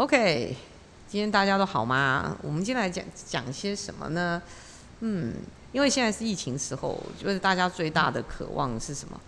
OK，今天大家都好吗？我们今天来讲讲些什么呢？嗯，因为现在是疫情时候，就是大家最大的渴望是什么？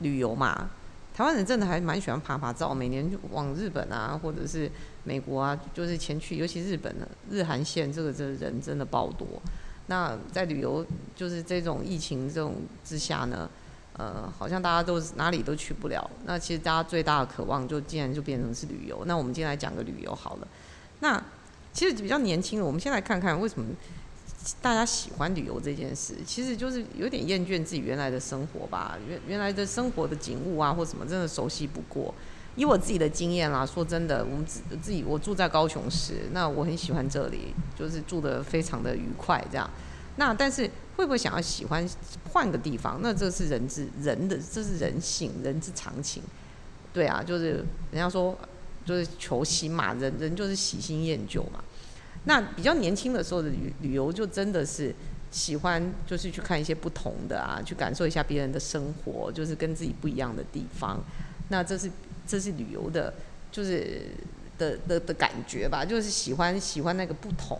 旅游嘛。台湾人真的还蛮喜欢爬爬照，每年往日本啊，或者是美国啊，就是前去，尤其日本的日韩线，这个这人真的爆多。那在旅游就是这种疫情这种之下呢，呃，好像大家都哪里都去不了。那其实大家最大的渴望就竟然就变成是旅游。那我们今天来讲个旅游好了。那其实比较年轻的，我们先来看看为什么大家喜欢旅游这件事。其实就是有点厌倦自己原来的生活吧，原原来的生活的景物啊或什么，真的熟悉不过。以我自己的经验啦，说真的，我们自自己我住在高雄市，那我很喜欢这里，就是住的非常的愉快这样。那但是会不会想要喜欢换个地方？那这是人之人的，这是人性，人之常情。对啊，就是人家说就是求新嘛，人人就是喜新厌旧嘛。那比较年轻的时候的旅旅游，就真的是喜欢就是去看一些不同的啊，去感受一下别人的生活，就是跟自己不一样的地方。那这是。这是旅游的，就是的的的感觉吧，就是喜欢喜欢那个不同。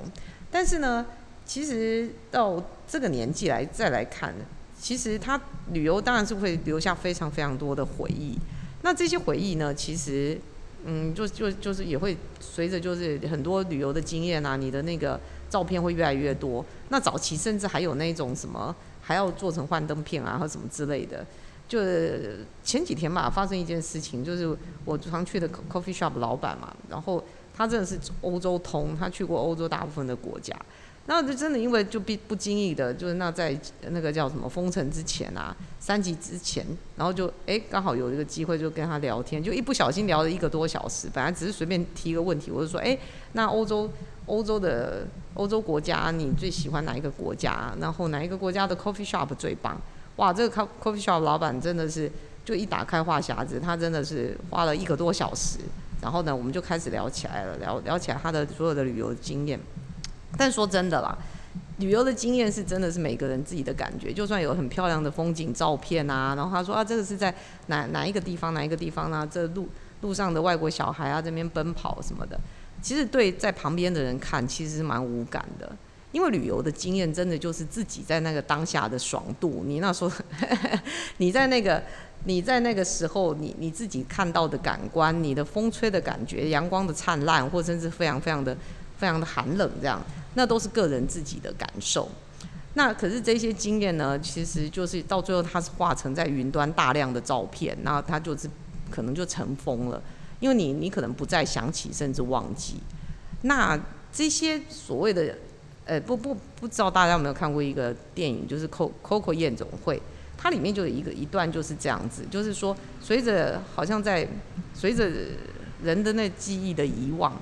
但是呢，其实到这个年纪来再来看，其实他旅游当然是会留下非常非常多的回忆。那这些回忆呢，其实嗯，就就就是也会随着就是很多旅游的经验啊，你的那个照片会越来越多。那早期甚至还有那种什么，还要做成幻灯片啊，或什么之类的。就前几天吧，发生一件事情，就是我常去的 coffee shop 老板嘛，然后他真的是欧洲通，他去过欧洲大部分的国家，那就真的因为就不不经意的，就是那在那个叫什么封城之前啊，三级之前，然后就哎刚好有一个机会就跟他聊天，就一不小心聊了一个多小时，本来只是随便提一个问题，我就说哎，那欧洲欧洲的欧洲国家你最喜欢哪一个国家？然后哪一个国家的 coffee shop 最棒？哇，这个 coffee shop 老板真的是，就一打开话匣子，他真的是花了一个多小时，然后呢，我们就开始聊起来了，聊聊起来他的所有的旅游经验。但说真的啦，旅游的经验是真的是每个人自己的感觉，就算有很漂亮的风景照片啊，然后他说啊，这个是在哪哪一个地方哪一个地方呢？这路路上的外国小孩啊这边奔跑什么的，其实对在旁边的人看，其实是蛮无感的。因为旅游的经验真的就是自己在那个当下的爽度，你那时候，你在那个你在那个时候，你你自己看到的感官，你的风吹的感觉，阳光的灿烂，或甚至非常非常的非常的寒冷，这样，那都是个人自己的感受。那可是这些经验呢，其实就是到最后它是化成在云端大量的照片，那它就是可能就尘封了，因为你你可能不再想起，甚至忘记。那这些所谓的。呃，不不不知道大家有没有看过一个电影，就是《Co Coco 夜总会》，它里面就有一个一段就是这样子，就是说随着好像在随着人的那记忆的遗忘，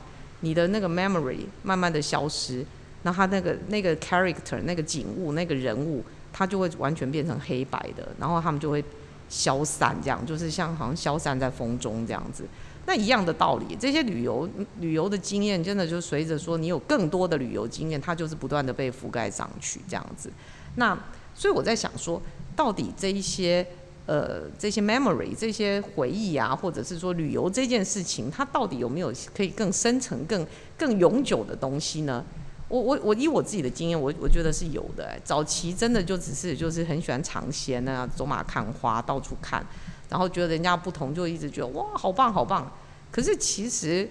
你的那个 memory 慢慢的消失，那他那个那个 character 那个景物那个人物，他就会完全变成黑白的，然后他们就会消散，这样就是像好像消散在风中这样子。那一样的道理，这些旅游旅游的经验，真的就随着说你有更多的旅游经验，它就是不断的被覆盖上去这样子。那所以我在想说，到底这一些呃这些 memory 这些回忆啊，或者是说旅游这件事情，它到底有没有可以更深层、更 更永久的东西呢？我我我以我自己的经验，我我觉得是有的。早期真的就只是就是很喜欢尝鲜啊，走马看花，到处看。然后觉得人家不同，就一直觉得哇，好棒好棒。可是其实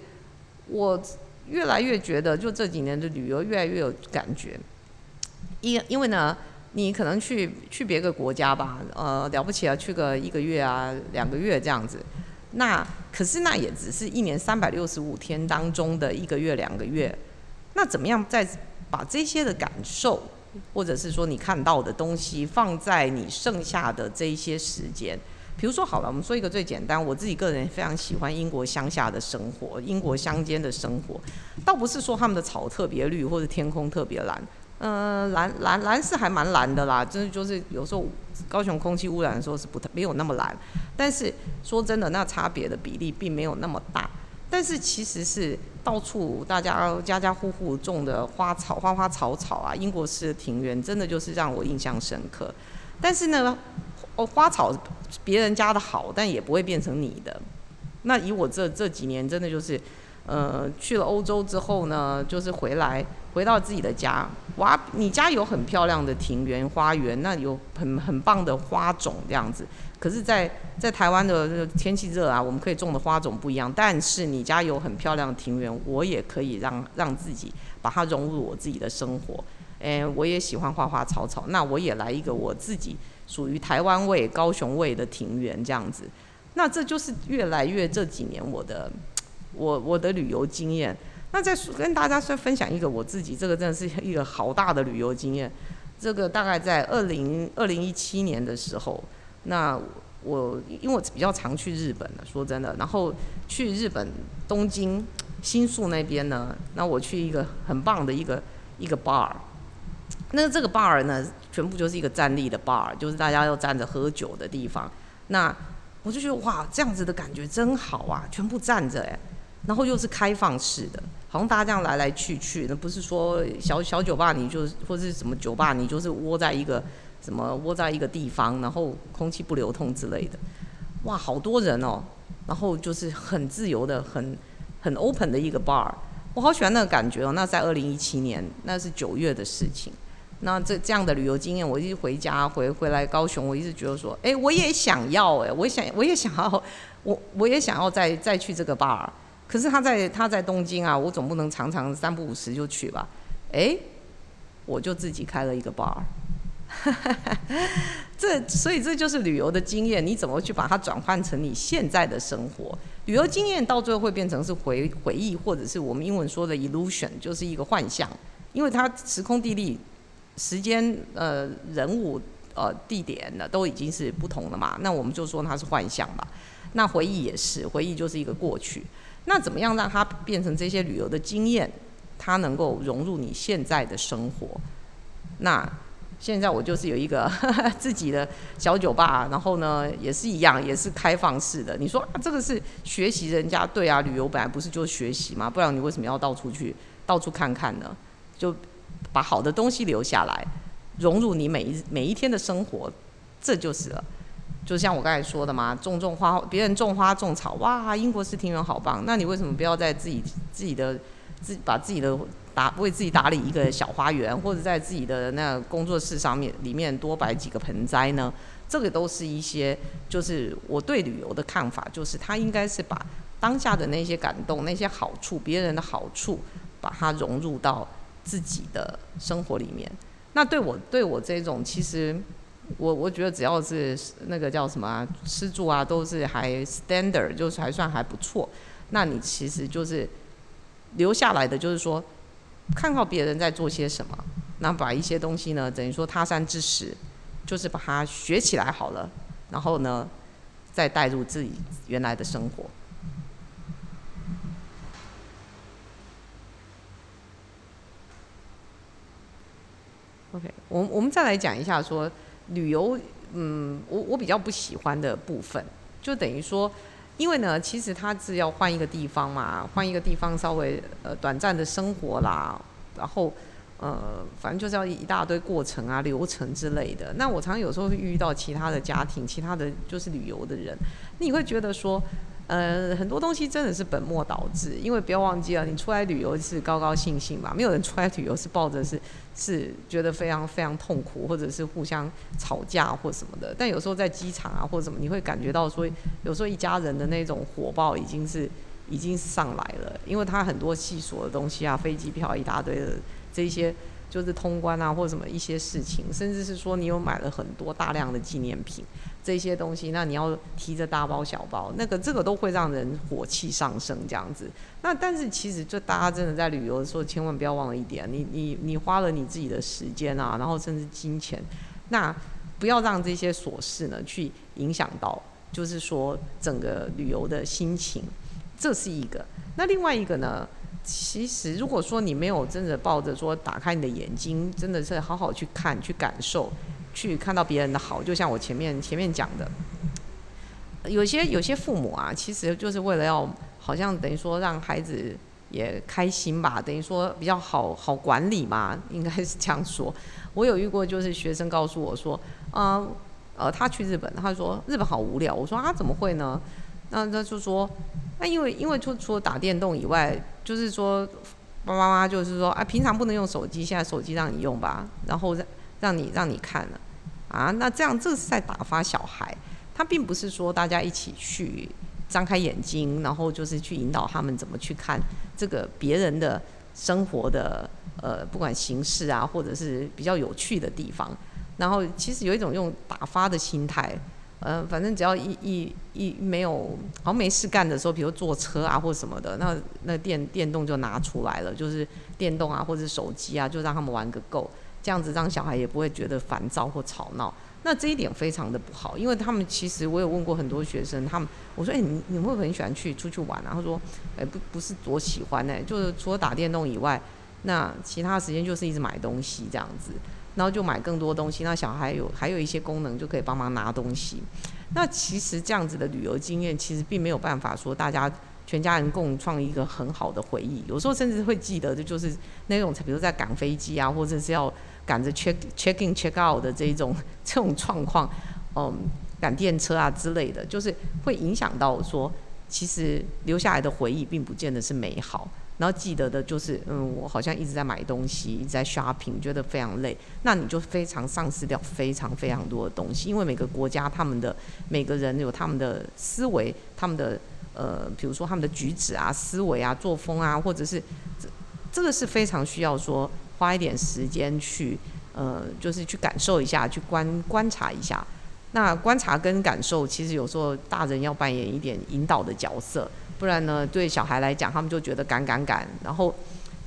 我越来越觉得，就这几年的旅游越来越有感觉。因因为呢，你可能去去别个国家吧，呃，了不起啊，去个一个月啊，两个月这样子。那可是那也只是一年三百六十五天当中的一个月两个月。那怎么样再把这些的感受，或者是说你看到的东西，放在你剩下的这一些时间？比如说好了，我们说一个最简单，我自己个人非常喜欢英国乡下的生活，英国乡间的生活，倒不是说他们的草特别绿或者天空特别蓝，嗯，蓝蓝蓝是还蛮蓝的啦，真的就是有时候高雄空气污染的时候是不太没有那么蓝，但是说真的，那差别的比例并没有那么大，但是其实是到处大家家家户户种的花草花花草草啊，英国式的庭园真的就是让我印象深刻，但是呢。哦，花草别人家的好，但也不会变成你的。那以我这这几年，真的就是，呃，去了欧洲之后呢，就是回来回到自己的家，哇，你家有很漂亮的庭园花园，那有很很棒的花种这样子。可是，在在台湾的天气热啊，我们可以种的花种不一样。但是你家有很漂亮的庭园，我也可以让让自己把它融入我自己的生活。诶，我也喜欢花花草草，那我也来一个我自己属于台湾味、高雄味的庭园这样子。那这就是越来越这几年我的我我的旅游经验。那再跟大家再分享一个我自己，这个真的是一个好大的旅游经验。这个大概在二零二零一七年的时候。那我因为我比较常去日本的，说真的，然后去日本东京新宿那边呢，那我去一个很棒的一个一个 bar，那这个 bar 呢，全部就是一个站立的 bar，就是大家要站着喝酒的地方。那我就觉得哇，这样子的感觉真好啊，全部站着哎，然后又是开放式的，好像大家这样来来去去，那不是说小小酒吧，你就或者是什么酒吧，你就是窝在一个。什么窝在一个地方，然后空气不流通之类的，哇，好多人哦，然后就是很自由的、很很 open 的一个 bar，我好喜欢那个感觉哦。那在二零一七年，那是九月的事情。那这这样的旅游经验，我一直回家回回来高雄，我一直觉得说，哎，我也想要哎，我想我也想要，我我也想要再再去这个 bar。可是他在他在东京啊，我总不能常常三不五时就去吧？哎，我就自己开了一个 bar。这所以这就是旅游的经验，你怎么去把它转换成你现在的生活？旅游经验到最后会变成是回回忆，或者是我们英文说的 illusion，就是一个幻象，因为它时空地利、时间、呃人物、呃地点呢都已经是不同了嘛，那我们就说它是幻象吧。那回忆也是，回忆就是一个过去。那怎么样让它变成这些旅游的经验，它能够融入你现在的生活？那现在我就是有一个 自己的小酒吧，然后呢也是一样，也是开放式的。你说啊，这个是学习人家对啊，旅游本来不是就是学习吗？不然你为什么要到处去到处看看呢？就把好的东西留下来，融入你每一每一天的生活，这就是了。就像我刚才说的嘛，种种花，别人种花种草，哇，英国式庭园好棒。那你为什么不要在自己自己的自把自己的打为自己打理一个小花园，或者在自己的那工作室上面里面多摆几个盆栽呢？这个都是一些，就是我对旅游的看法，就是它应该是把当下的那些感动、那些好处、别人的好处，把它融入到自己的生活里面。那对我对我这种，其实我我觉得只要是那个叫什么啊吃住啊，都是还 standard，就是还算还不错。那你其实就是留下来的，就是说。看到别人在做些什么，那把一些东西呢，等于说他山之石，就是把它学起来好了，然后呢，再带入自己原来的生活。OK，我我们再来讲一下说旅游，嗯，我我比较不喜欢的部分，就等于说。因为呢，其实他是要换一个地方嘛，换一个地方稍微呃短暂的生活啦，然后呃反正就是要一大堆过程啊、流程之类的。那我常常有时候会遇到其他的家庭、其他的就是旅游的人，你会觉得说。呃，很多东西真的是本末倒置，因为不要忘记了，你出来旅游是高高兴兴嘛，没有人出来旅游是抱着是是觉得非常非常痛苦，或者是互相吵架或什么的。但有时候在机场啊或者什么，你会感觉到说，有时候一家人的那种火爆已经是已经上来了，因为他很多细琐的东西啊，飞机票一大堆的这些。就是通关啊，或者什么一些事情，甚至是说你有买了很多大量的纪念品这些东西，那你要提着大包小包，那个这个都会让人火气上升这样子。那但是其实就大家真的在旅游的时候，千万不要忘了一点，你你你花了你自己的时间啊，然后甚至金钱，那不要让这些琐事呢去影响到，就是说整个旅游的心情，这是一个。那另外一个呢？其实，如果说你没有真的抱着说打开你的眼睛，真的是好好去看、去感受、去看到别人的好，就像我前面前面讲的，有些有些父母啊，其实就是为了要好像等于说让孩子也开心吧，等于说比较好好管理嘛，应该是这样说。我有遇过，就是学生告诉我说，啊，呃，他去日本，他说日本好无聊。我说啊，怎么会呢？那他就说，那因为因为除除了打电动以外，就是说，爸爸妈妈就是说，啊，平常不能用手机，现在手机让你用吧，然后让让你让你看了，啊那这样这是在打发小孩，他并不是说大家一起去张开眼睛，然后就是去引导他们怎么去看这个别人的生活的呃，不管形式啊，或者是比较有趣的地方，然后其实有一种用打发的心态。呃，反正只要一一一没有好像没事干的时候，比如坐车啊或什么的，那那电电动就拿出来了，就是电动啊或者手机啊，就让他们玩个够，这样子让小孩也不会觉得烦躁或吵闹。那这一点非常的不好，因为他们其实我有问过很多学生，他们我说哎你你会不会很喜欢去出去玩啊？他说哎不不是多喜欢呢，就是除了打电动以外，那其他时间就是一直买东西这样子。然后就买更多东西，那小孩有还有一些功能就可以帮忙拿东西。那其实这样子的旅游经验，其实并没有办法说大家全家人共创一个很好的回忆。有时候甚至会记得的就是那种，比如在赶飞机啊，或者是要赶着 check check in check out 的这种这种状况，嗯，赶电车啊之类的，就是会影响到说，其实留下来的回忆并不见得是美好。然后记得的就是，嗯，我好像一直在买东西，一直在 shopping，觉得非常累。那你就非常丧失掉非常非常多的东西，因为每个国家他们的每个人有他们的思维，他们的呃，比如说他们的举止啊、思维啊、作风啊，或者是这这个是非常需要说花一点时间去呃，就是去感受一下，去观观察一下。那观察跟感受，其实有时候大人要扮演一点引导的角色。不然呢，对小孩来讲，他们就觉得赶赶赶。然后，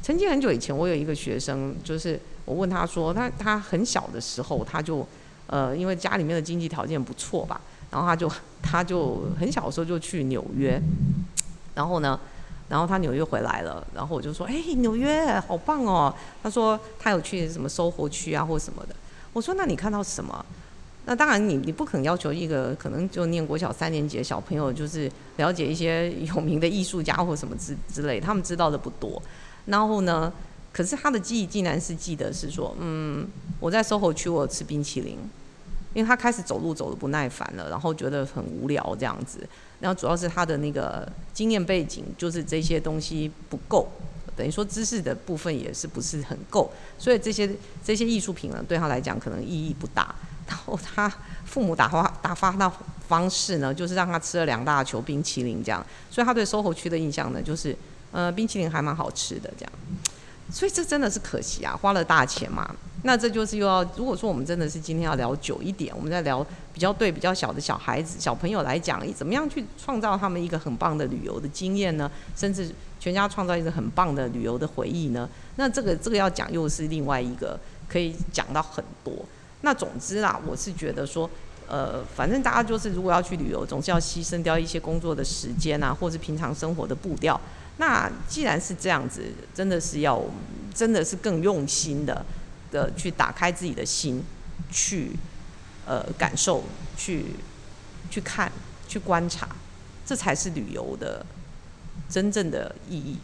曾经很久以前，我有一个学生，就是我问他说，他他很小的时候，他就呃，因为家里面的经济条件不错吧，然后他就 他就很小的时候就去纽约，然后呢，然后他纽约回来了，然后我就说，哎，纽约好棒哦。他说他有去什么收活区啊，或什么的。我说那你看到什么？那当然，你你不可能要求一个可能就念国小三年级的小朋友，就是了解一些有名的艺术家或什么之之类，他们知道的不多。然后呢，可是他的记忆竟然是记得是说，嗯，我在 SOHO 区我吃冰淇淋，因为他开始走路走的不耐烦了，然后觉得很无聊这样子。然后主要是他的那个经验背景，就是这些东西不够，等于说知识的部分也是不是很够，所以这些这些艺术品呢，对他来讲可能意义不大。然后他父母打发打发的方式呢，就是让他吃了两大球冰淇淋这样，所以他对 SOHO 区的印象呢，就是呃冰淇淋还蛮好吃的这样，所以这真的是可惜啊，花了大钱嘛。那这就是又要如果说我们真的是今天要聊久一点，我们在聊比较对比较小的小孩子小朋友来讲，怎么样去创造他们一个很棒的旅游的经验呢？甚至全家创造一个很棒的旅游的回忆呢？那这个这个要讲又是另外一个可以讲到很多。那总之啦，我是觉得说，呃，反正大家就是如果要去旅游，总是要牺牲掉一些工作的时间啊，或是平常生活的步调。那既然是这样子，真的是要，真的是更用心的的去打开自己的心，去呃感受，去去看，去观察，这才是旅游的真正的意义。